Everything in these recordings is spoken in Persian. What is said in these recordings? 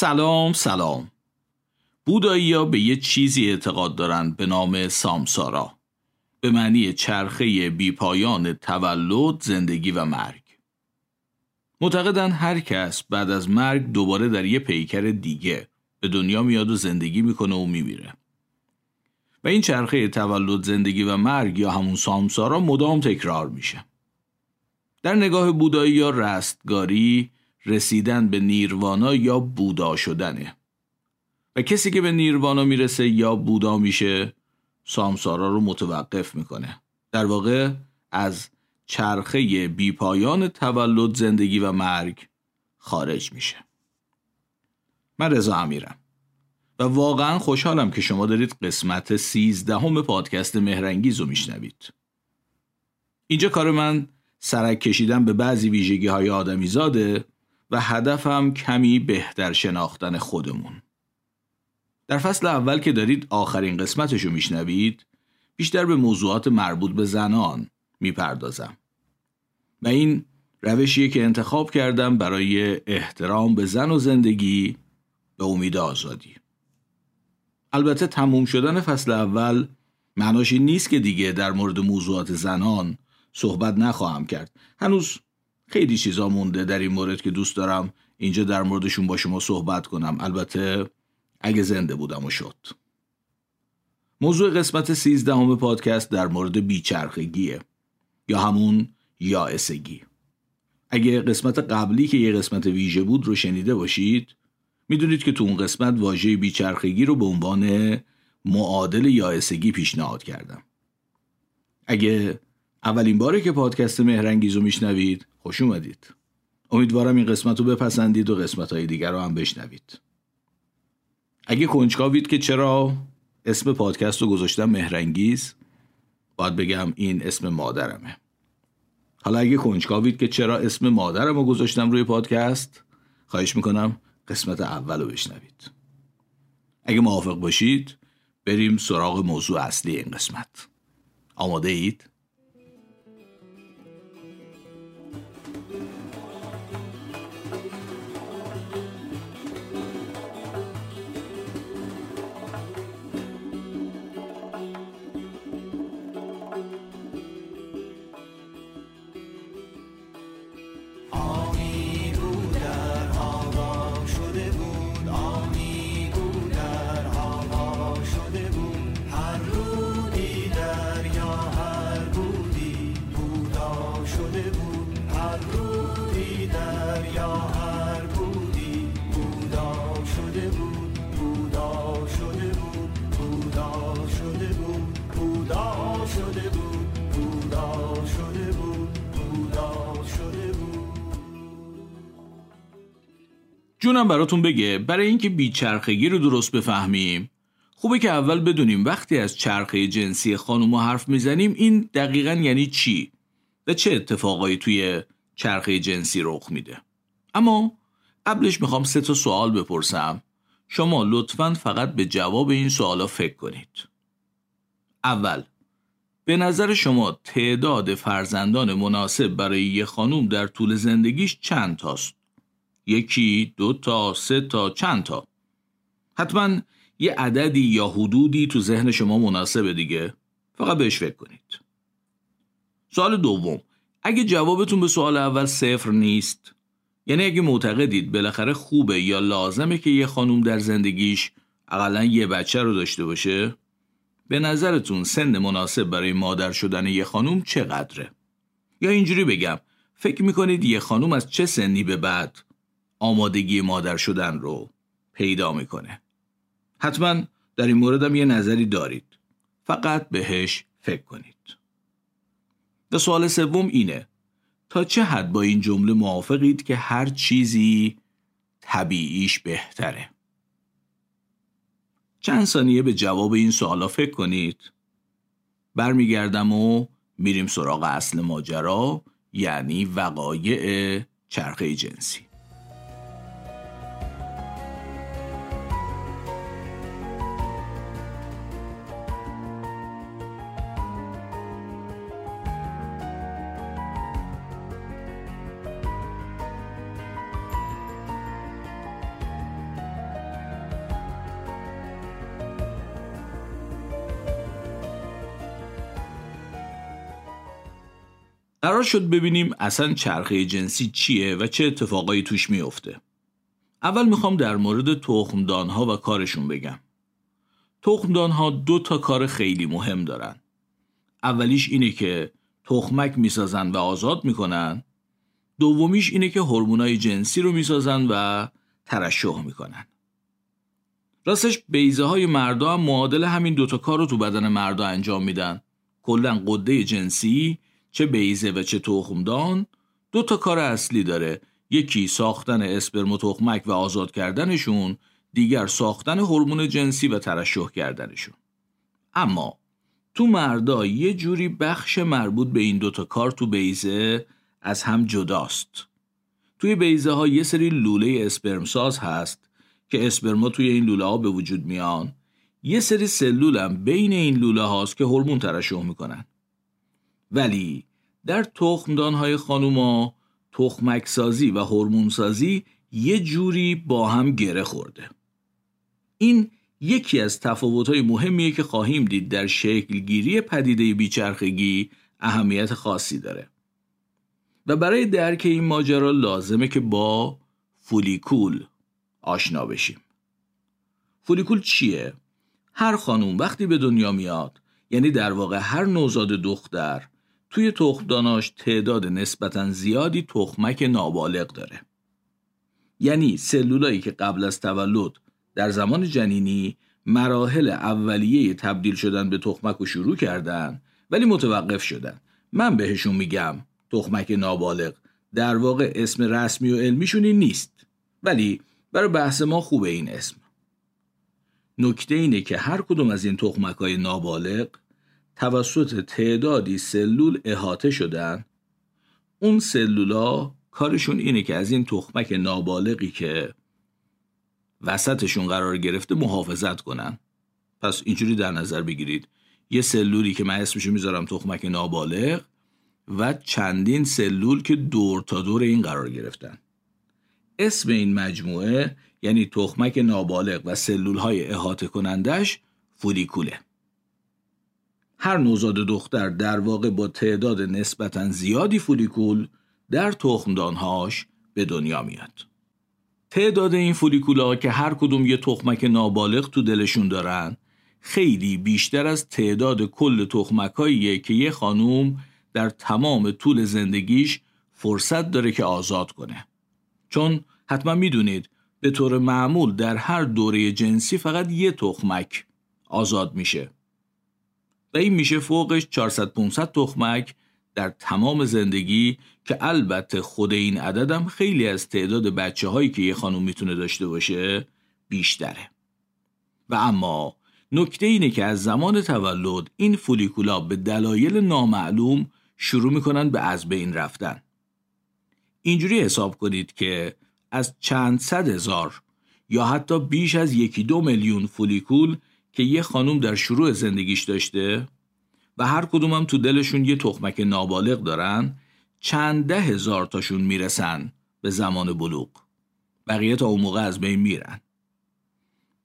سلام سلام. بودایی ها به یه چیزی اعتقاد دارند به نام سامسارا. به معنی چرخه بیپایان تولد، زندگی و مرگ. معتقدن هر کس بعد از مرگ دوباره در یه پیکر دیگه به دنیا میاد و زندگی می‌کنه و میمیره. و این چرخه تولد زندگی و مرگ یا همون سامسارا مدام تکرار میشه. در نگاه بودایی یا رستگاری رسیدن به نیروانا یا بودا شدنه. و کسی که به نیروانا می‌رسه یا بودا میشه سامسارا رو متوقف می‌کنه. در واقع از چرخه بیپایان تولد زندگی و مرگ خارج میشه. من رضا امیرم. و واقعا خوشحالم که شما دارید قسمت سیزدهم پادکست مهرنگیز رو میشنوید. اینجا کار من سرک کشیدن به بعضی ویژگی های آدمی زاده و هدفم کمی بهتر شناختن خودمون. در فصل اول که دارید آخرین قسمتش رو میشنوید بیشتر به موضوعات مربوط به زنان می‌پردازم. و این روشیه که انتخاب کردم برای احترام به زن و زندگی به امید آزادی. البته تموم شدن فصل اول معناش نیست که دیگه در مورد موضوعات زنان صحبت نخواهم کرد. هنوز خیلی چیزا مونده در این مورد که دوست دارم اینجا در موردشون با شما صحبت کنم. البته اگه زنده بودم و شد. موضوع قسمت سیزدهم پادکست در مورد بیچرخگیه یا همون یائسگی. اگه قسمت قبلی که یه قسمت ویژه بود رو شنیده باشید می‌دونید که تو اون قسمت واژه بیچرخگی رو به عنوان معادل یائسگی پیشنهاد کردم. اگه اولین باره که پادکست مهرنگیز رو میشنوید خوش اومدید. امیدوارم این قسمت رو بپسندید و قسمت های دیگر رو هم بشنوید. اگه کنجکاوید که چرا؟ اسم پادکست رو گذاشتم مهرنگیز. باید بگم این اسم مادرمه. حالا اگه کنجکاوید که چرا اسم مادرم رو گذاشتم روی پادکست خواهش می‌کنم قسمت اول رو بشنوید. اگه موافق باشید بریم سراغ موضوع اصلی این قسمت. آماده اید؟ جونم براتون بگه برای اینکه بیچرخگی رو درست بفهمیم. خوبه که اول بدونیم وقتی از چرخه جنسی خانم حرف می‌زنیم این دقیقا یعنی چی؟ و چه اتفاقایی توی چرخه جنسی رخ میده؟ اما قبلش می‌خوام سه تا سوال بپرسم. شما لطفا فقط به جواب این سوالا فکر کنید. اول. به نظر شما تعداد فرزندان مناسب برای یه خانوم در طول زندگیش چند تاست؟ یکی دو تا سه تا چند تا؟ حتما یه عددی یا حدودی تو ذهن شما مناسبه دیگه. فقط بهش فکر کنید. سوال دوم. اگه جوابتون به سوال اول صفر نیست یعنی اگه معتقدید بالاخره خوبه یا لازمه که یه خانوم در زندگیش اقلا یه بچه رو داشته باشه؟ به نظرتون سن مناسب برای مادر شدن یه خانوم چقدره؟ یا اینجوری بگم فکر می‌کنید یه خانوم از چه سنی به بعد آمادگی مادر شدن رو پیدا می‌کنه؟ حتما در این موردم یه نظری دارید. فقط بهش فکر کنید. و سوال سوم اینه تا چه حد با این جمله موافقید که هر چیزی طبیعیش بهتره؟ چند ثانیه به جواب این سوالا فکر کنید. برمیگردم و میریم سراغ اصل ماجرا یعنی وقایع چرخه جنسی. قرار شد ببینیم اصلا چرخه جنسی چیه و چه اتفاقایی توش میفته. اول می‌خوام در مورد تخمدان ها و کارشون بگم. تخمدان ها دو تا کار خیلی مهم دارن. اولیش اینه که تخمک می‌سازن و آزاد می‌کنن. دومیش اینه که هورمونای جنسی رو می‌سازن و ترشح می‌کنن. راستش بیزه های مردا هم معادل همین دوتا کار رو تو بدن مردا انجام میدن. کلا قده جنسی چه بیزه و چه تخمدان دو تا کار اصلی داره. یکی ساختن اسپرم و تخمک و آزاد کردنشون دیگر ساختن هورمون جنسی و ترشح کردنشون. اما تو مردا یه جوری بخش مربوط به این دوتا کار تو بیزه از هم جداست. توی بیزه ها یه سری لوله اسپرم ساز هست که اسپرما توی این لوله ها به وجود میان. یه سری سلول هم بین این لوله هاست که هورمون ترشح می‌کنن. ولی در تخمدان های خانوما تخمک سازی و هورمون سازی یه جوری با هم گره خورده. این یکی از تفاوت‌های مهمیه که خواهیم دید در شکلگیری پدیده بیچرخگی اهمیت خاصی داره. و برای درک این ماجرا لازمه که با فولیکول آشنا بشیم. فولیکول چیه؟ هر خانوم وقتی به دنیا میاد یعنی در واقع هر نوزاد دختر توی تخمداناش تعداد نسبتا زیادی تخمک نابالغ داره. یعنی سلولایی که قبل از تولد در زمان جنینی مراحل اولیه تبدیل شدن به تخمک رو شروع کردن ولی متوقف شدن. من بهشون میگم تخمک نابالغ. در واقع اسم رسمی و علمیشون این نیست. ولی برای بحث ما خوبه این اسم. نکته اینه که هر کدوم از این تخمک های نابالغ توسط تعدادی سلول احاطه شدن اون سلولا کارشون اینه که از این تخمک نابالغی که وسطشون قرار گرفته محافظت کنن. پس اینجوری در نظر بگیرید. یه سلولی که من اسمشو می‌ذارم تخمک نابالغ و چندین سلول که دور تا دور این قرار گرفتن. اسم این مجموعه یعنی تخمک نابالغ و سلول های احاطه کنندش فولیکوله. هر نوزاد دختر در واقع با تعداد نسبتا زیادی فولیکول در تخمدانهاش به دنیا میاد. تعداد این فولیکولا که هر کدوم یه تخمک نابالغ تو دلشون دارن خیلی بیشتر از تعداد کل تخمکاییه که یه خانوم در تمام طول زندگیش فرصت داره که آزاد کنه. چون حتما می‌دونید به طور معمول در هر دوره جنسی فقط یه تخمک آزاد میشه. و این میشه فوقش 400 500 تخمک در تمام زندگی که البته خود این عددم خیلی از تعداد بچه هایی که یه خانوم می‌تونه داشته باشه بیشتره. و اما نکته اینه که از زمان تولد این فولیکولا به دلایل نامعلوم شروع می‌کنن به از بین رفتن. اینجوری حساب کنید که از چند صد هزار یا حتی بیش از یکی دو میلیون فولیکول که یه خانوم در شروع زندگیش داشته و هر کدومم تو دلشون یه تخمک نابالغ دارن چند ده هزار تاشون می‌رسن به زمان بلوغ. بقیه تا اون موقع از بین میرن.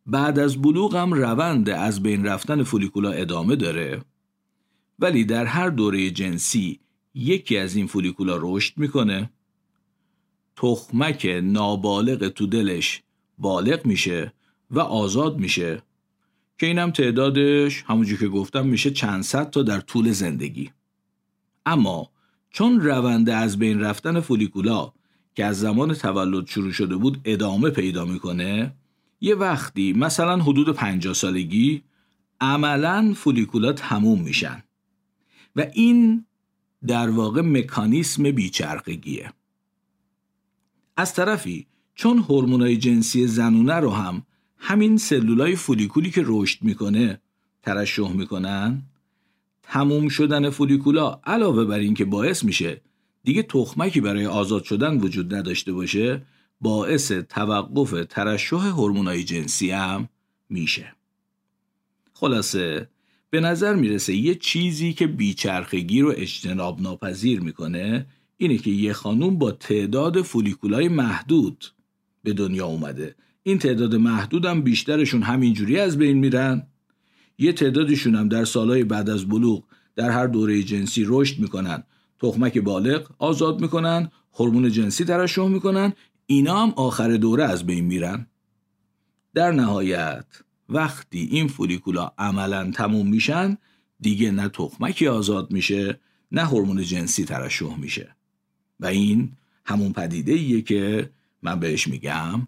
بعد از بلوغ هم روند از بین رفتن فولیکولا ادامه داره ولی در هر دوره جنسی یکی از این فولیکولا رشد می‌کنه. تخمک نابالغ تو دلش بالغ میشه و آزاد میشه. که اینم تعدادش همونجور که گفتم میشه چند صد تا در طول زندگی. اما چون روند از بین رفتن فولیکولا که از زمان تولد شروع شده بود ادامه پیدا می‌کنه یه وقتی مثلا حدود 50 سالگی عملا فولیکولا تموم میشن و این در واقع مکانیسم بیچرخگیه. از طرفی چون هورمونای جنسی زنونه رو هم همین سلولای فولیکولی که رشد می‌کنه ترشح می‌کنن؟ تموم شدن فولیکولا علاوه بر اینکه باعث میشه دیگه تخمکی برای آزاد شدن وجود نداشته باشه باعث توقف ترشح هورمونای جنسی هم میشه. خلاصه به نظر می‌رسه یه چیزی که بیچرخگی رو اجتناب ناپذیر می‌کنه اینه که یه خانوم با تعداد فولیکولای محدود به دنیا اومده. این تعداد محدودم بیشترشون همینجوری از بین میرن. یه تعدادشون هم در سالهای بعد از بلوغ در هر دوره جنسی رشد می‌کنن. تخمک بالغ آزاد می‌کنن هورمون جنسی ترشح می‌کنن اینا هم آخر دوره از بین میرن. در نهایت وقتی این فولیکولا عملا تموم میشن دیگه نه تخمکی آزاد میشه نه هورمون جنسی ترشح میشه. و این همون پدیده ایه که من بهش میگم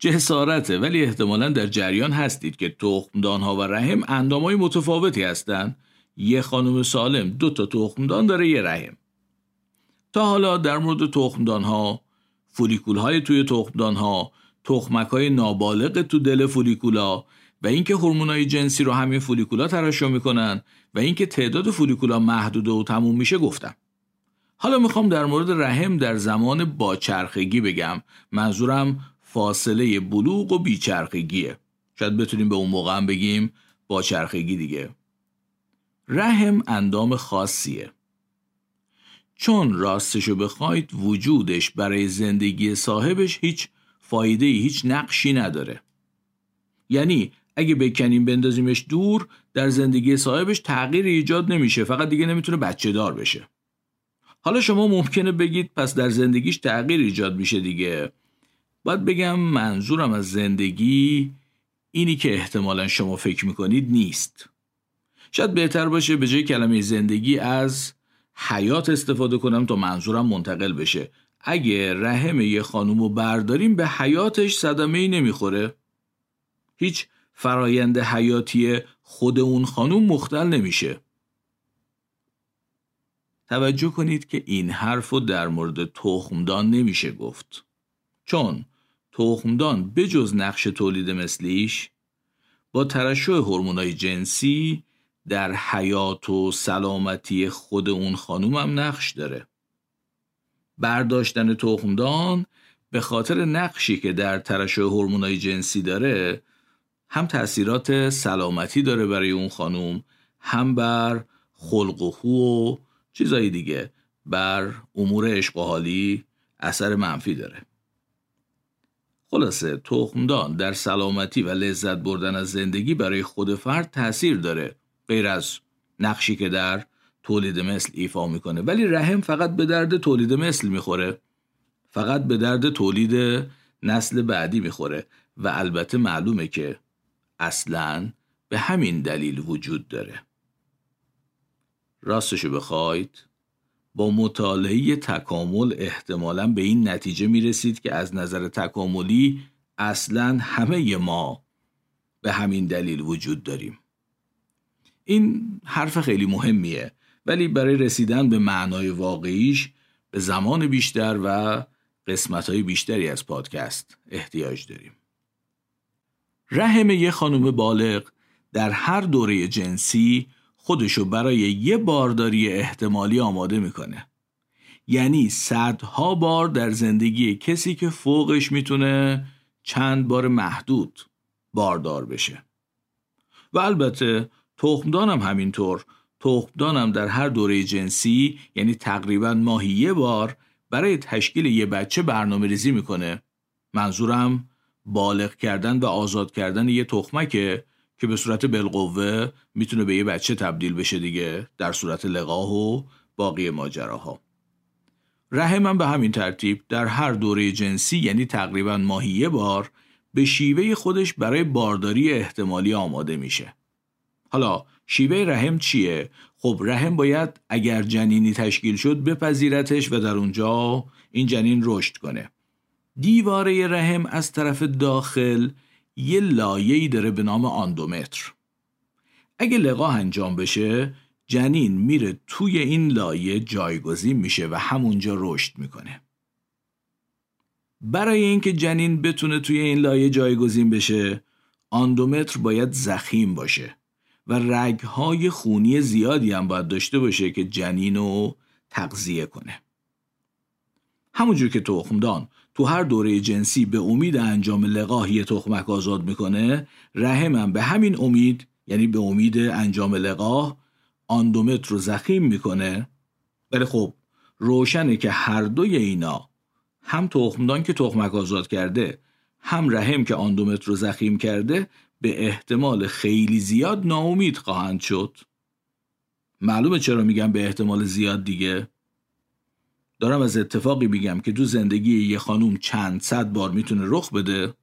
جسارته ولی احتمالا در جریان هستید که تخمدانها و رحم اندامهای متفاوتی هستند. یه خانم سالم دو تا تخمدان داره یه رحم. تا حالا در مورد تخمدانها فولیکول های توی تخمدانها تخمک های نابالغ تو دل فولیکولا و اینکه های جنسی رو همین فولیکولا ترشح می‌کنن و اینکه تعداد فولیکولا محدود و تموم میشه گفتم. حالا می‌خوام در مورد رحم در زمان باچرخگی بگم. منظورم فاصله بلوغ و بیچرخگیه. شاید بتونیم به اون موقع هم بگیم باچرخگی دیگه. رحم اندام خاصیه. چون راستشو بخواید وجودش برای زندگی صاحبش هیچ فایده هیچ نقشی نداره. یعنی اگه بکنیم بندازیمش دور در زندگی صاحبش تغییر ایجاد نمیشه فقط دیگه نمی‌تونه بچه دار بشه. حالا شما ممکنه بگید پس در زندگیش تغییر ایجاد میشه دیگه. باید بگم منظورم از زندگی اینی که احتمالا شما فکر می‌کنید نیست. شاید بهتر باشه به جای کلمه زندگی از حیات استفاده کنم تا منظورم منتقل بشه. اگه رحم یه خانومو برداریم به حیاتش صدمه ای نمی‌خوره. هیچ فرایند حیاتی خود اون خانوم مختل نمیشه. توجه کنید که این حرف رو در مورد تخمدان نمیشه گفت. چون تخمدان بجز نقش تولید مثلیش با ترشح هورمونای جنسی در حیات و سلامتی خود اون خانوم هم نقش داره. برداشتن تخمدان به خاطر نقشی که در ترشح هورمونای جنسی داره هم تاثیرات سلامتی داره برای اون خانوم هم بر خلق و خو و چیزایی دیگه بر امور عشق و حالی اثر منفی داره. خلاصه تخمدان در سلامتی و لذت بردن از زندگی برای خود فرد تاثیر داره. غیر از نقشی که در تولید مثل ایفا می‌کنه. ولی رحم فقط به درد تولید مثل می‌خوره. فقط به درد تولید نسل بعدی می‌خوره. و البته معلومه که اصلا به همین دلیل وجود داره. راستشو بخواید. با مطالعه تکامل احتمالا به این نتیجه می رسید که از نظر تکاملی اصلا همه ما به همین دلیل وجود داریم. این حرف خیلی مهمیه ولی برای رسیدن به معنای واقعیش به زمان بیشتر و قسمت های بیشتری از پادکست احتیاج داریم. رحم یه خانم بالغ در هر دوره جنسی خودشو برای یه بارداری احتمالی آماده می‌کنه. یعنی صدها بار در زندگی کسی که فوقش می‌تونه چند بار محدود باردار بشه. و البته تخمدانم همینطور. تخمدانم در هر دوره جنسی یعنی تقریبا ماهی یه بار برای تشکیل یه بچه برنامه ریزی می‌کنه. منظورم بالغ کردن و آزاد کردن یه تخمکه که به صورت بالقوه می‌تونه به یه بچه تبدیل بشه دیگه در صورت لقاه و باقی ماجراها. رحم هم به همین ترتیب در هر دوره جنسی یعنی تقریبا ماهی یه بار به شیوه خودش برای بارداری احتمالی آماده میشه. حالا شیوه رحم چیه؟ خب رحم باید اگر جنینی تشکیل شد بپذیرتش و در اونجا این جنین رشد کنه. دیواره رحم از طرف داخل یه لایه‌ای داره به نام آندومتر. اگه لقاح انجام بشه جنین میره توی این لایه جایگزین میشه و همونجا رشد می‌کنه. برای اینکه جنین بتونه توی این لایه جایگزین بشه آندومتر باید زخیم باشه و رگهای خونی زیادی هم باید داشته باشه که جنین رو تغذیه کنه. همونجور که تخمدان تو هر دوره جنسی به امید انجام لقاح یه تخمک آزاد می‌کنه رحمم به همین امید یعنی به امید انجام لقاح آندومتر رو زخیم می‌کنه. ولی خب روشنه که هر دوی اینا هم تخمدان که تخمک آزاد کرده هم رحم که آندومتر رو زخیم کرده به احتمال خیلی زیاد ناامید خواهند شد. معلومه چرا میگم به احتمال زیاد دیگه؟ دارم از اتفاقی میگم که تو زندگی یه خانوم چند صد بار می‌تونه رخ بده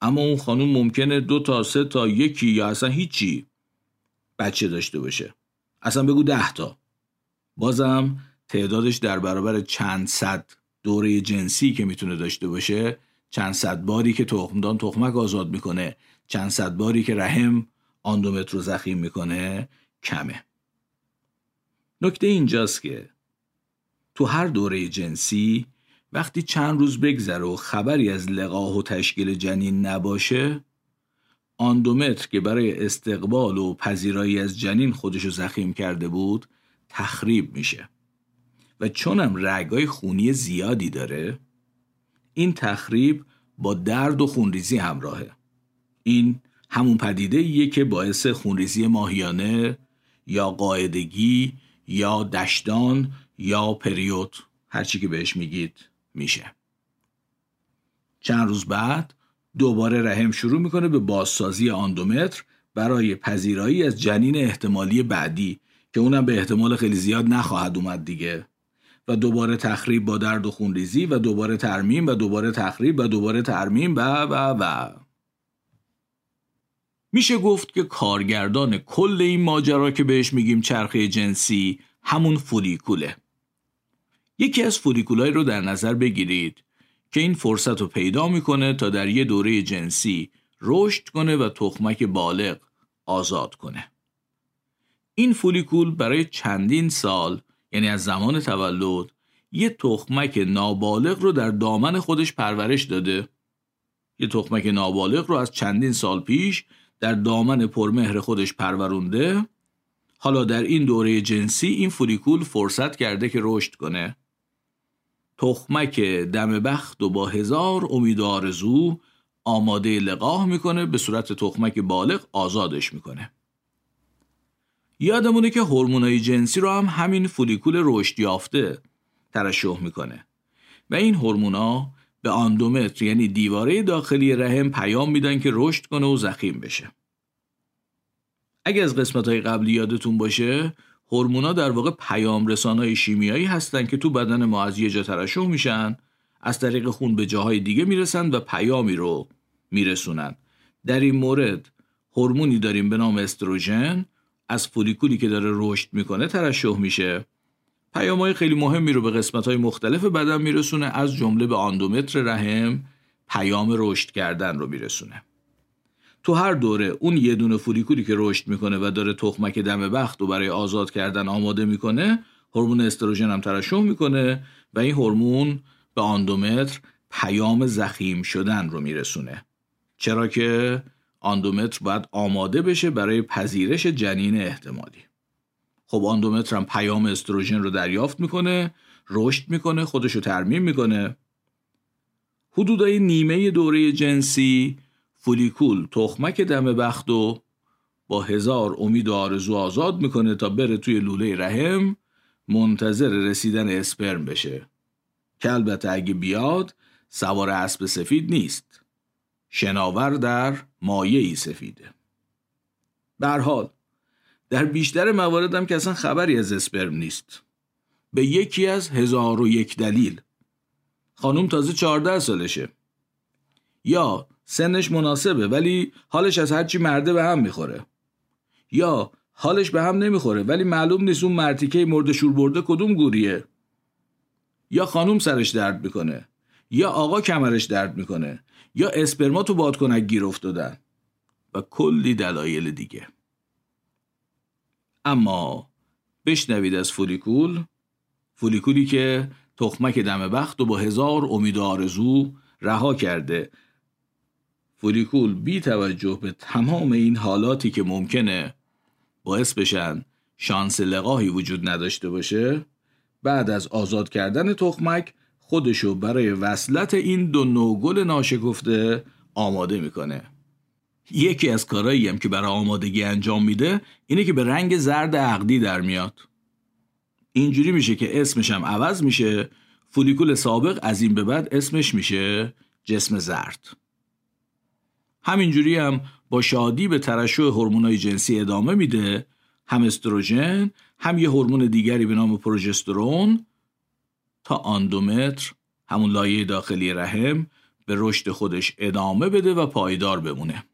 اما اون خانوم ممکنه دو تا سه تا یکی یا اصلا هیچی بچه داشته باشه. اصلا بگو ده تا. بازم تعدادش در برابر چند صد دوره جنسی که می‌تونه داشته باشه چند صد باری که تخمدان تخمک آزاد می‌کنه چند صد باری که رحم آندومتر رو زخیم می‌کنه کمه. نکته اینجاست که تو هر دوره جنسی وقتی چند روز بگذره و خبری از لقاه و تشکیل جنین نباشه آندومتر که برای استقبال و پذیرایی از جنین خودشو زخیم کرده بود تخریب میشه. و چونم رگای خونی زیادی داره این تخریب با درد و خونریزی همراهه. این همون پدیده ایه که باعث خونریزی ماهیانه یا قاعدگی یا دشتان یا پریود هرچی که بهش میگید میشه. چند روز بعد دوباره رحم شروع می‌کنه به بازسازی آندومتر برای پذیرایی از جنین احتمالی بعدی که اونم به احتمال خیلی زیاد نخواهد اومد دیگه. و دوباره تخریب با درد و خونریزی و دوباره ترمیم و دوباره تخریب و دوباره ترمیم و و و. میشه گفت که کارگردان کل این ماجرا که بهش میگیم چرخه جنسی همون فولیکوله. یکی از فولیکولای رو در نظر بگیرید که این فرصت رو پیدا می‌کنه تا در یه دوره جنسی رشد کنه و تخمک بالغ آزاد کنه. این فولیکول برای چندین سال یعنی از زمان تولد یه تخمک نابالغ رو در دامن خودش پرورش داده. یه تخمک نابالغ رو از چندین سال پیش در دامن پرمهر خودش پرورونده. حالا در این دوره جنسی این فولیکول فرصت کرده که رشد کنه. تخمک دم بخت و با هزار امید آرزو آماده لقاه می‌کنه به صورت تخمک بالغ آزادش می‌کنه. یادمونه که هورمونای جنسی رو هم همین فولیکول رشد یافته ترشح می‌کنه. و این هورمونا به آندومتر یعنی دیواره داخلی رحم پیام میدن که رشد کنه و زخیم بشه. اگه از قسمت های قبلی یادتون باشه هورمونا در واقع پیام شیمیایی هستن که تو بدن ما از یه جا ترشح میشن از طریق خون به جاهای دیگه می‌رسن و پیامی رو میرسونن. در این مورد هورمونی داریم به نام استروژن از فولیکولی که داره رشد می‌کنه ترشح میشه. های خیلی مهمی رو به قسمت های مختلف بدن میرسونه از جمله به آندومتر رحم پیام رشد کردن رو میرسونه. تو هر دوره اون یه دونه فولیکولی که رشد می‌کنه و داره تخمک دم بخت رو برای آزاد کردن آماده می‌کنه هورمون استروژن هم ترشح می‌کنه و این هورمون به آندومتر پیام زخیم شدن رو میرسونه. چرا که آندومتر باید آماده بشه برای پذیرش جنین احتمالی. خب آندومتر هم پیام استروژن رو دریافت می‌کنه رشد می‌کنه خودش رو ترمیم می‌کنه. حدودای نیمه دوره جنسی فولیکول تخمک دم بخت و با هزار امید و آرزو آزاد می‌کنه تا بره توی لوله رحم منتظر رسیدن اسپرم بشه. که البته اگه بیاد سوار اسب سفید نیست. شناور در مایه ای سفیده حال در بیشتر مواردم که اصلا خبری از اسپرم نیست. به یکی از هزار و یک دلیل. خانوم تازه چهارده سالشه. یا سنش مناسبه ولی حالش از هرچی مرده به هم می‌خوره. یا حالش به هم نمی‌خوره ولی معلوم نیست اون مرتیکه مرده شور برده کدوم گوریه. یا خانوم سرش درد می‌کنه یا آقا کمرش درد می‌کنه یا اسپرما تو بادکنک گیر افتادن. و کلی دلایل دیگه. اما بشنوید از فولیکول فولیکولی که تخمک دم بخت و با هزار امید آرزو رها کرده فولیکول بی توجه به تمام این حالاتی که ممکنه باعث بشن شانس لقاهی وجود نداشته باشه بعد از آزاد کردن تخمک خودشو برای وصلت این دو نوگل ناشکفته آماده می‌کنه. یکی از کارهایی هم که برای آمادگی انجام میده اینه که به رنگ زرد عقدی در میاد. اینجوری میشه که اسمش هم عوض میشه فولیکول سابق از این به بعد اسمش میشه جسم زرد. همینجوری هم با شادی به ترشح هورمونای جنسی ادامه میده. هم استروژن هم یه هورمون دیگری به نام پروژسترون. تا آندومتر همون لایه داخلی رحم به رشد خودش ادامه بده و پایدار بمونه.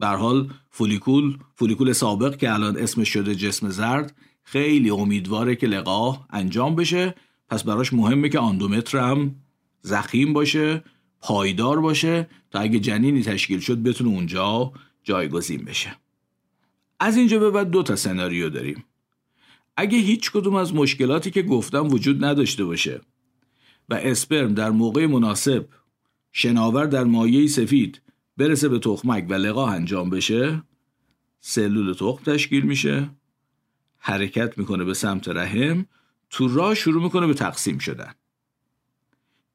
در حال فولیکول فولیکول سابق که الان اسمش شده جسم زرد خیلی امیدواره که لقاح انجام بشه. پس براش مهمه که آندومتر هم زخیم باشه پایدار باشه تا اگه جنینی تشکیل شد بتونه اونجا جایگزین بشه. از اینجا به بعد دو تا سناریو داریم. اگه هیچ کدوم از مشکلاتی که گفتم وجود نداشته باشه و اسپرم در موقع مناسب شناور در مایه سفید برسه به تخمک و لقاح انجام بشه سلول تخم تشکیل میشه حرکت می‌کنه به سمت رحم تو راه شروع می‌کنه به تقسیم شدن.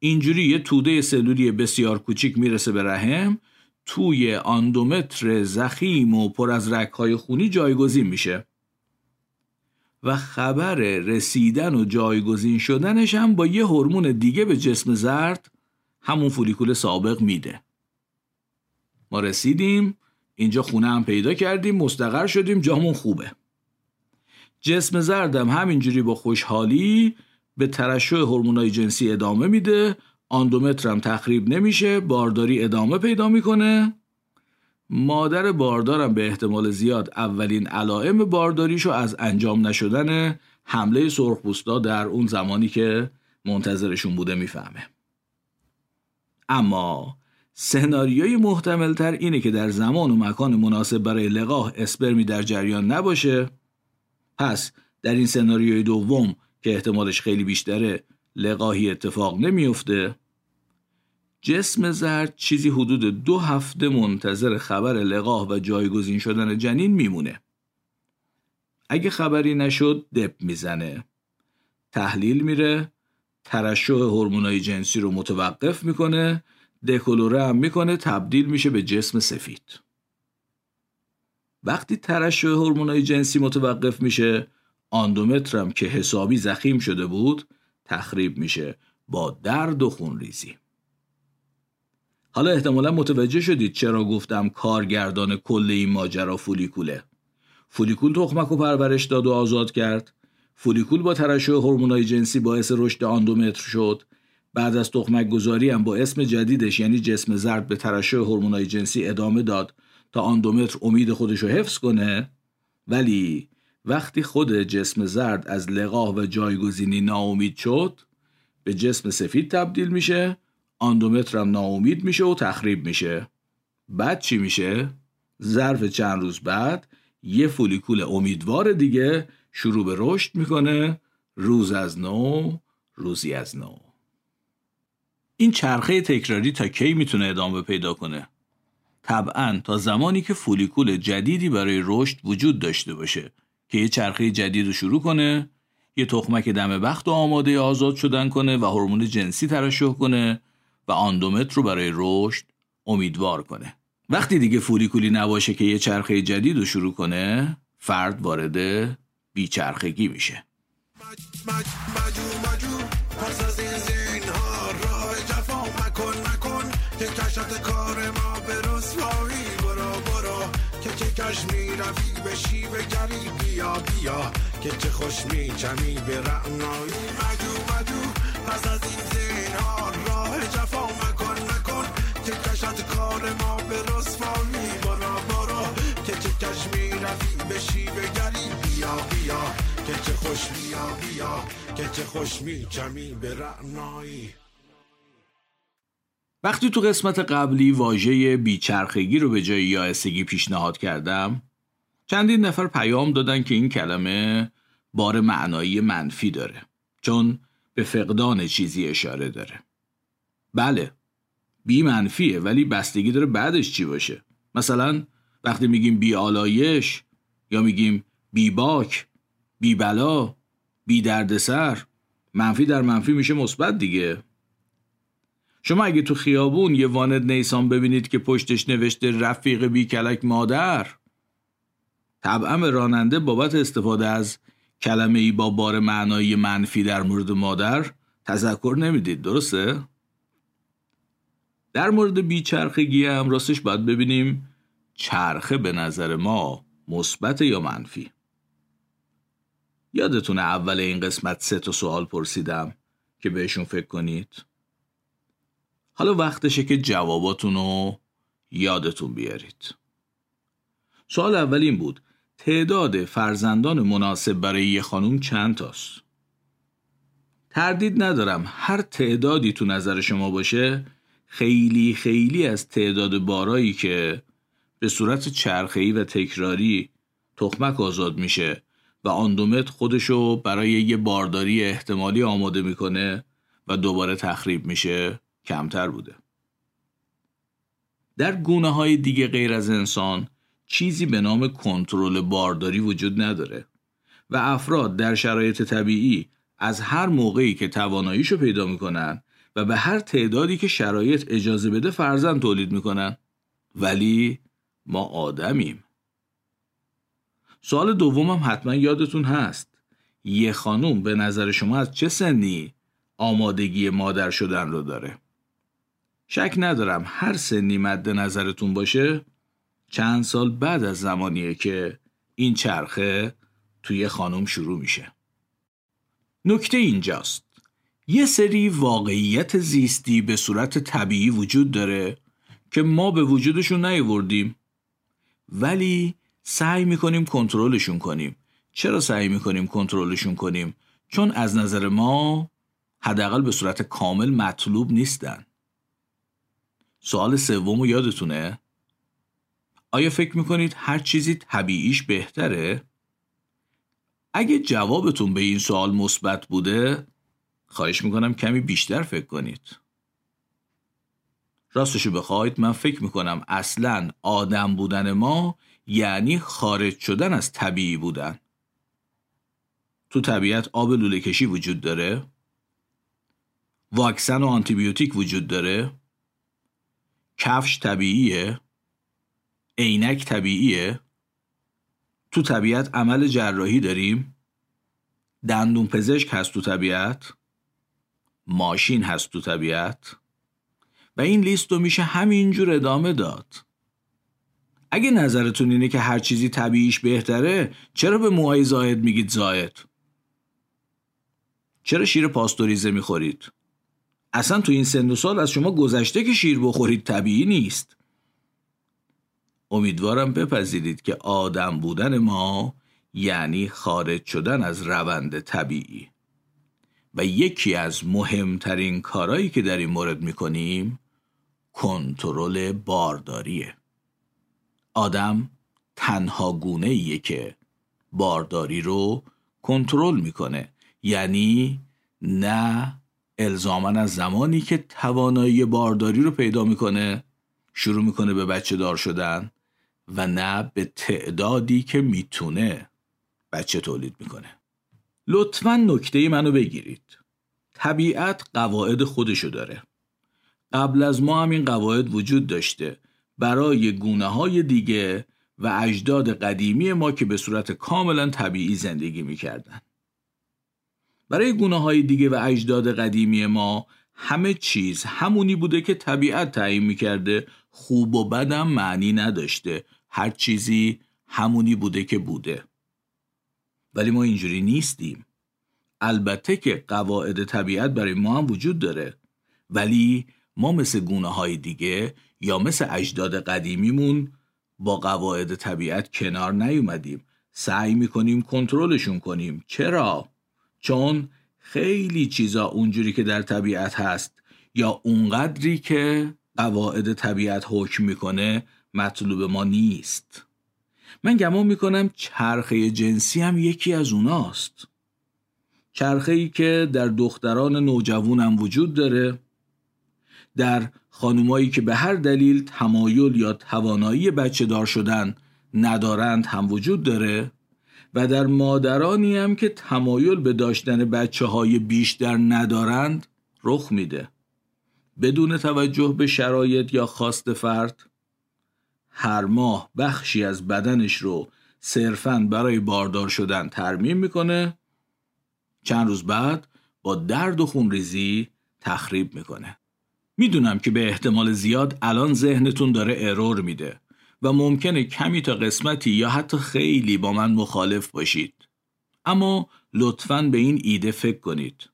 اینجوری یه توده سلولی بسیار کوچیک می‌رسه به رحم توی آندومتر زخیم و پر از رکهای خونی جایگزین میشه. و خبر رسیدن و جایگزین شدنش هم با یه هورمون دیگه به جسم زرد همون فولیکول سابق میده. ما رسیدیم اینجا خونه هم پیدا کردیم مستقر شدیم جامون خوبه. جسم زردم همینجوری با خوشحالی به ترشح هورمونای جنسی ادامه میده آندومترم تخریب نمیشه بارداری ادامه پیدا می‌کنه. مادر باردارم به احتمال زیاد اولین علائم بارداریشو از انجام نشدن حمله سرخپوستا در اون زمانی که منتظرشون بوده می‌فهمه. اما سناریوی محتمل تر اینه که در زمان و مکان مناسب برای لقاح اسپرمی در جریان نباشه. پس در این سناریوی دوم که احتمالش خیلی بیشتره لقاهی اتفاق نمیفته جسم زرد چیزی حدود دو هفته منتظر خبر لقاح و جایگزین شدن جنین میمونه. اگه خبری نشد دپ می‌زنه. تحلیل میره ترشح هورمونای جنسی رو متوقف می‌کنه دکلوره هم می‌کنه تبدیل میشه به جسم سفید. وقتی ترشح هورمونای جنسی متوقف میشه آندومترم که حسابی زخیم شده بود تخریب میشه با درد و خونریزی. حالا احتمالا متوجه شدید چرا گفتم کارگردان کل این ماجرا فولیکوله فولیکول تخمک و پرورش داد و آزاد کرد. فولیکول با ترشح هورمونای جنسی باعث رشد آندومتر شد. بعد از تخمک گذاری هم با اسم جدیدش یعنی جسم زرد به ترشح هورمونای جنسی ادامه داد تا آندومتر امید خودش رو حفظ کنه. ولی وقتی خود جسم زرد از لقاح و جایگزینی ناامید شد به جسم سفید تبدیل میشه آندومتر ناامید میشه و تخریب میشه بعد چی میشه؟ ظرف چند روز بعد یه فولیکول امیدوار دیگه شروع به رشد می‌کنه روز از نو روزی از نو این چرخه تکراری تا کی می‌تونه ادامه پیدا کنه؟ طبعا تا زمانی که فولیکول جدیدی برای رشد وجود داشته باشه که یه چرخه جدید رو شروع کنه یه تخمک دم بخت و آماده آزاد شدن کنه و هورمون جنسی ترشح کنه و آندومت رو برای رشد امیدوار کنه. وقتی دیگه فولیکولی نباشه که یه چرخه جدید رو شروع کنه فرد وارد بیچرخگی میشه. کاش می‌روی بشی بگری بیا بیا که چه خوش میچمی به رعنایی. مجو مجو پس از این زین ها راه جفا مکن مکن که کشت کار ما به رسوایی. برا برا که چه کش می‌روی بشی بگری بیا بیا که چه خوش بیا بیا که چه خوش میچمی به رعنایی. وقتی تو قسمت قبلی واژه بیچرخگی رو به جای یائسگی پیشنهاد کردم چندین نفر پیام دادن که این کلمه بار معنایی منفی داره چون به فقدان چیزی اشاره داره. بله بی منفیه ولی بستگی داره بعدش چی باشه؟ مثلا وقتی میگیم بی آلایش یا میگیم بی باک بی بلا بی دردسر منفی در منفی میشه مثبت دیگه. شما اگه تو خیابون یه وانت نیسان ببینید که پشتش نوشته رفیق بی کلک مادر طبعا راننده بابت استفاده از کلمه ای با بار معنایی منفی در مورد مادر تذکر نمی‌دید درسته؟ در مورد بیچرخگی هم راستش باید ببینیم چرخه به نظر ما مثبت یا منفی یادتونه اول این قسمت سه تا سوال پرسیدم که بهشون فکر کنید حالا وقتشه که جواباتون رو یادتون بیارید سوال اول این بود تعداد فرزندان مناسب برای یه خانوم چند تاست؟ تردید ندارم هر تعدادی تو نظر شما باشه خیلی خیلی از تعداد بارایی که به صورت چرخه‌ای و تکراری تخمک آزاد میشه و آندومت خودشو برای یه بارداری احتمالی آماده می‌کنه و دوباره تخریب میشه کمتر بوده. در گونه های دیگه غیر از انسان چیزی به نام کنترل بارداری وجود نداره و افراد در شرایط طبیعی از هر موقعی که تواناییشو پیدا می‌کنن و به هر تعدادی که شرایط اجازه بده فرزند تولید می‌کنن. ولی ما آدمیم. سوال دومم حتما یادتون هست. یه خانوم به نظر شما از چه سنی آمادگی مادر شدن رو داره؟ شک ندارم هر سنی مد نظرتون باشه. چند سال بعد از زمانیه که این چرخه توی خانم شروع میشه. نکته اینجاست. یه سری واقعیت زیستی به صورت طبیعی وجود داره که ما به وجودشون نیوردیم ولی سعی می‌کنیم کنترلشون کنیم. چرا سعی می‌کنیم کنترلشون کنیم؟ چون از نظر ما حداقل به صورت کامل مطلوب نیستن. سوال سوم یادتونه؟ آیا فکر می‌کنید هر چیزی طبیعیش بهتره؟ اگه جوابتون به این سوال مثبت بوده خواهش می‌کنم کمی بیشتر فکر کنید. راستشو بخواید من فکر می‌کنم اصلا آدم بودن ما یعنی خارج شدن از طبیعی بودن. تو طبیعت آب لوله کشی وجود داره. واکسن و آنتیبیوتیک وجود داره. کفش طبیعیه؟ عینک طبیعیه؟ تو طبیعت عمل جراحی داریم؟ دندون پزشک هست تو طبیعت؟ ماشین هست تو طبیعت؟ و این لیست رو میشه همینجور ادامه داد. اگه نظرتون اینه که هر چیزی طبیعیش بهتره چرا به موهای زاید میگید زاید چرا شیر پاستوریزه می‌خورید؟ اصلا تو این سن و سال از شما گذشته که شیر بخورید طبیعی نیست. امیدوارم بپذیرید که آدم بودن ما یعنی خارج شدن از روند طبیعی. و یکی از مهمترین کارهایی که در این مورد می‌کنیم کنترل بارداریه. آدم تنها گونه ایه که بارداری رو کنترل می‌کنه. یعنی نه الزامن از زمانی که توانایی بارداری رو پیدا می‌کنه شروع می‌کنه به بچه دار شدن و نه به تعدادی که می‌تونه بچه تولید می‌کنه. لطفا نکته منو بگیرید. طبیعت قواعد خودشو داره. قبل از ما هم این قواعد وجود داشته. برای گونه های دیگه و اجداد قدیمی ما که به صورت کاملا طبیعی زندگی می‌کردن. برای گونه های دیگه و اجداد قدیمی ما همه چیز همونی بوده که طبیعت تعیین می‌کرده خوب و بدم معنی نداشته. هر چیزی همونی بوده که بوده. ولی ما اینجوری نیستیم. البته که قواعد طبیعت برای ما هم وجود داره. ولی ما مثل گونه های دیگه یا مثل اجداد قدیمیمون با قواعد طبیعت کنار نیومدیم. سعی می‌کنیم کنترلشون کنیم. چرا؟ چون خیلی چیزا اونجوری که در طبیعت هست یا اونقدری که قواعد طبیعت حکم می‌کنه مطلوب ما نیست. من گمان می‌کنم چرخه جنسی هم یکی از اوناست. چرخه ای که در دختران نوجوان هم وجود داره. در خانمایی که به هر دلیل تمایل یا توانایی بچه دار شدن ندارند هم وجود داره. و در مادرانی هم که تمایل به داشتن بچه های بیشتر ندارند رخ میده. بدون توجه به شرایط یا خواست فرد هر ماه بخشی از بدنش رو صرفا برای باردار شدن ترمیم می‌کنه. چند روز بعد با درد و خونریزی تخریب می‌کنه. می‌دونم که به احتمال زیاد الان ذهنتون داره ارور میده. و ممکنه کمی تا قسمتی یا حتی خیلی با من مخالف باشید. اما لطفا به این ایده فکر کنید.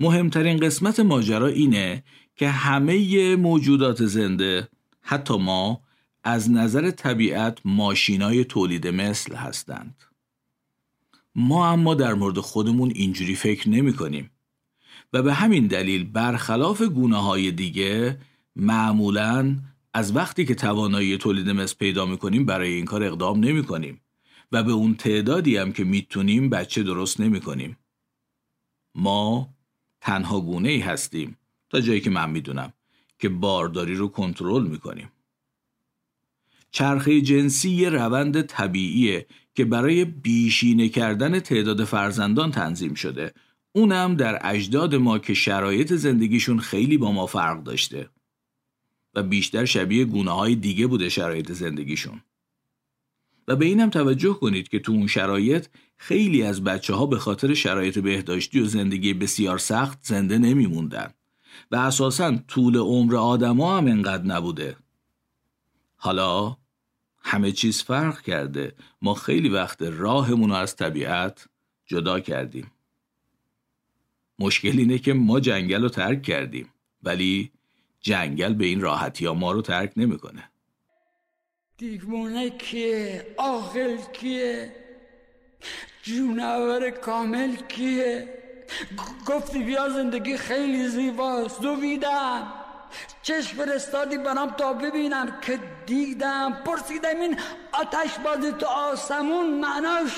مهمترین قسمت ماجرا اینه که همه موجودات زنده حتی ما از نظر طبیعت ماشینای تولید مثل هستند. ما اما در مورد خودمون اینجوری فکر نمی کنیم. و به همین دلیل برخلاف گونه های دیگه معمولا از وقتی که توانایی تولید مثل پیدا می کنیم برای این کار اقدام نمی کنیم و به اون تعدادی هم که می‌تونیم بچه درست نمی کنیم. ما تنها گونه ای هستیم تا جایی که من می‌دونم که بارداری رو کنترل می‌کنیم. چرخه جنسی یه روند طبیعیه که برای بیشینه کردن تعداد فرزندان تنظیم شده اونم در اجداد ما که شرایط زندگیشون خیلی با ما فرق داشته و بیشتر شبیه گونه های دیگه بوده شرایط زندگیشون. و به اینم توجه کنید که تو اون شرایط خیلی از بچه ها به خاطر شرایط بهداشتی و زندگی بسیار سخت زنده نمیموندن و اساسا طول عمر آدما هم انقدر نبوده. حالا همه چیز فرق کرده. ما خیلی وقت راهمون رو از طبیعت جدا کردیم. مشکل اینه که ما جنگل رو ترک کردیم. ولی جنگل به این راحتی ها ما رو ترک نمی‌کنه. دیوونه کیه؟ آخل کیه؟ جونور کامل کیه؟ گفتی بیا زندگی خیلی زیباست. دویدم. چشم فرستادی برام تا ببینم که دیدم. پرسیدم این آتش بازی تو آسمون معناش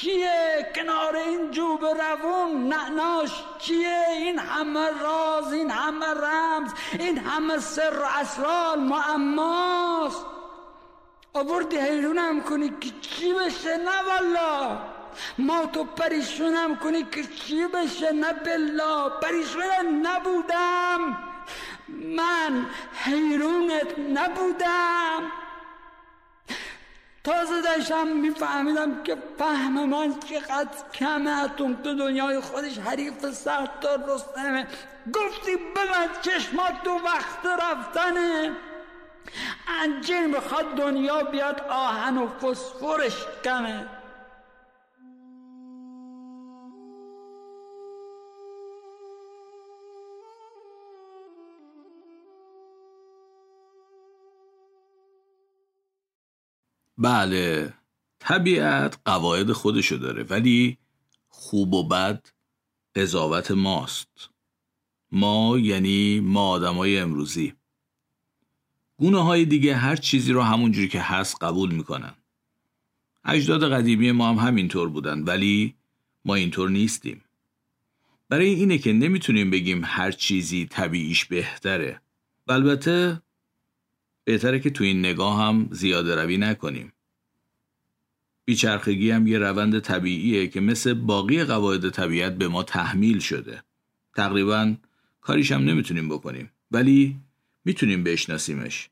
چیه کنار این جوب روون نعناش چیه این همه راز این همه رمز این همه سر و اسرار معماست. آوردی حیرونم کنی که چی بشه؟ نه والا ما تو پریشونم کنی که چی بشه؟ نه بلا پریشون نبودم. من حیرونت نبودم. تازه داشتم میفهمیدم که فهم من چقدر کمه اتون تو دنیای خودش حریف سرطار رستمه. گفتی ببند چشمات تو وقت رفتنه. انجین می‌خواد دنیا بیاد آهن و فسفرش کمه. بله طبیعت قواعد خودشو داره ولی خوب و بد قضاوت ماست. ما یعنی ما آدمای امروزی. گونه های دیگه هر چیزی رو همونجوری که هست قبول می‌کنن. اجداد قدیمی ما هم همینطور بودن ولی ما اینطور نیستیم. برای اینه که نمی‌تونیم بگیم هر چیزی طبیعیش بهتره. البته بهتره که تو این نگاه هم زیاده روی نکنیم. بیچرخگی هم یه روند طبیعیه که مثل باقی قواعد طبیعت به ما تحمیل شده. تقریبا کاریش هم نمی‌تونیم بکنیم. ولی می‌تونیم بشناسیمش.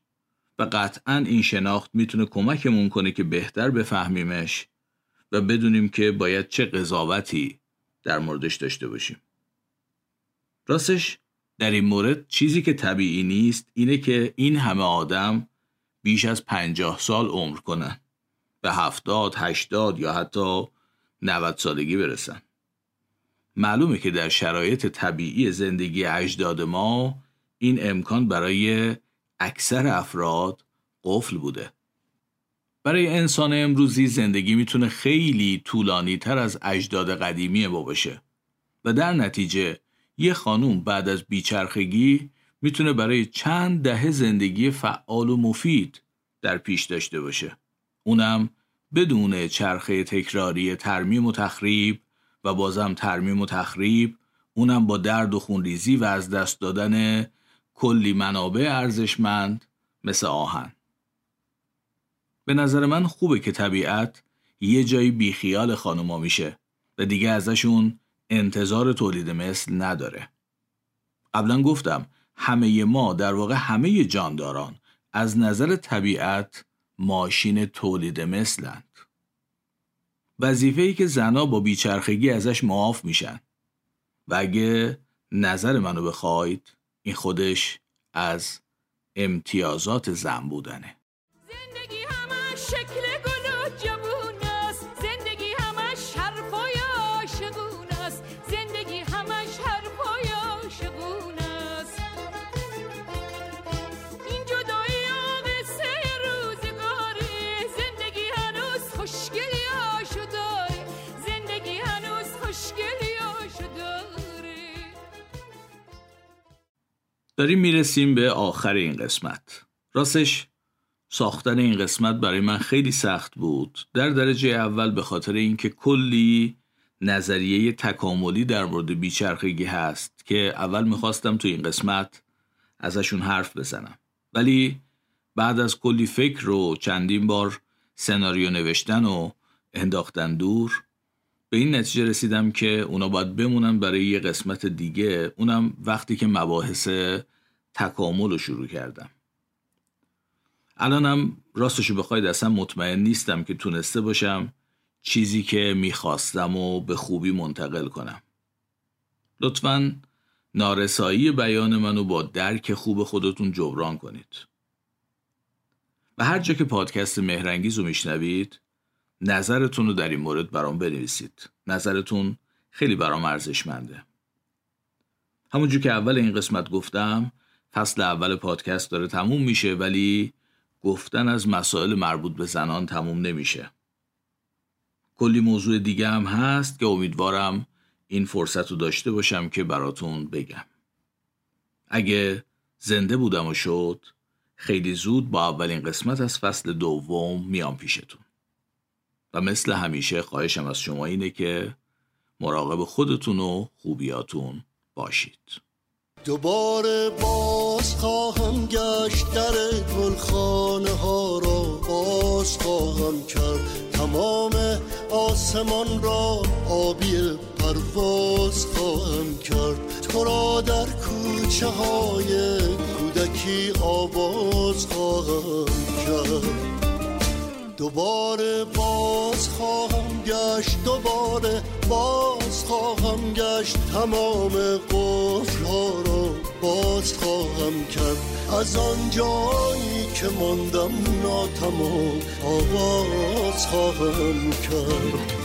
و قطعا این شناخت می‌تونه کمکمون کنه که بهتر بفهمیمش و بدونیم که باید چه قضاوتی در موردش داشته باشیم. راستش در این مورد چیزی که طبیعی نیست اینه که این همه آدم بیش از پنجاه سال عمر کنن به هفتاد، هشتاد یا حتی نوت سالگی برسن معلومه که در شرایط طبیعی زندگی اجداد ما این امکان برای اکثر افراد قفل بوده برای انسان امروزی زندگی می‌تونه خیلی طولانی تر از اجداد قدیمی ما باشه و در نتیجه یه خانوم بعد از بیچرخگی می‌تونه برای چند دهه زندگی فعال و مفید در پیش داشته باشه. اونم بدون چرخه تکراری ترمیم و تخریب و بازم ترمیم و تخریب اونم با درد و خونریزی و از دست دادن کلی منابع ارزشمند مثل آهن. به نظر من خوبه که طبیعت یه جایی بیخیال خانوما میشه و دیگه ازشون انتظار تولید مثل نداره قبلا گفتم همه ما در واقع همه جانداران از نظر طبیعت ماشین تولید مثلند. وظیفه ای که زنا با بیچرخگی ازش معاف میشن. و اگه نظر منو بخواید این خودش از امتیازات زن بودنه. داریم می‌رسیم به آخر این قسمت. راستش ساختن این قسمت برای من خیلی سخت بود. در درجه اول به خاطر اینکه کلی نظریه تکاملی در مورد بیچرخگی هست که اول می‌خواستم تو این قسمت ازشون حرف بزنم. ولی بعد از کلی فکر و چندین بار سناریو نوشتن و انداختن دور به این نتیجه رسیدم که اونا باید بمونن برای یه قسمت دیگه. اونم وقتی که مباحث تکامل رو شروع کردم. الانم راستشو بخواید اصلا مطمئن نیستم که تونسته باشم چیزی که می‌خواستم و به خوبی منتقل کنم. لطفا نارسایی بیان منو با درک خوب خودتون جبران کنید. و هر جا که پادکست مهرنگیز رو میشنوید نظرتون رو در این مورد برام بنویسید. نظرتون خیلی برام ارزشمنده. همونجور که اول این قسمت گفتم فصل اول پادکست داره تموم میشه ولی گفتن از مسائل مربوط به زنان تموم نمیشه. کلی موضوع دیگه هم هست که امیدوارم این فرصت رو داشته باشم که براتون بگم. اگه زنده بودم و شد خیلی زود با اولین قسمت از فصل دوم میام پیشتون. و مثل همیشه خواهشم از شما اینه که مراقب خودتون و خوبیاتون باشید. دوباره باز خواهم گشت در گلخانه ها را. باز خواهم کرد تمام آسمان را. آبی پرواز خواهم کرد. تو را در کوچه های کودکی آواز خواهم کرد. دوباره باز خواهم گشت دوباره باز خواهم گشت. تمام قفل ها را باز خواهم کرد. از آن جایی که ماندم ناتمام آواز خواهم کرد.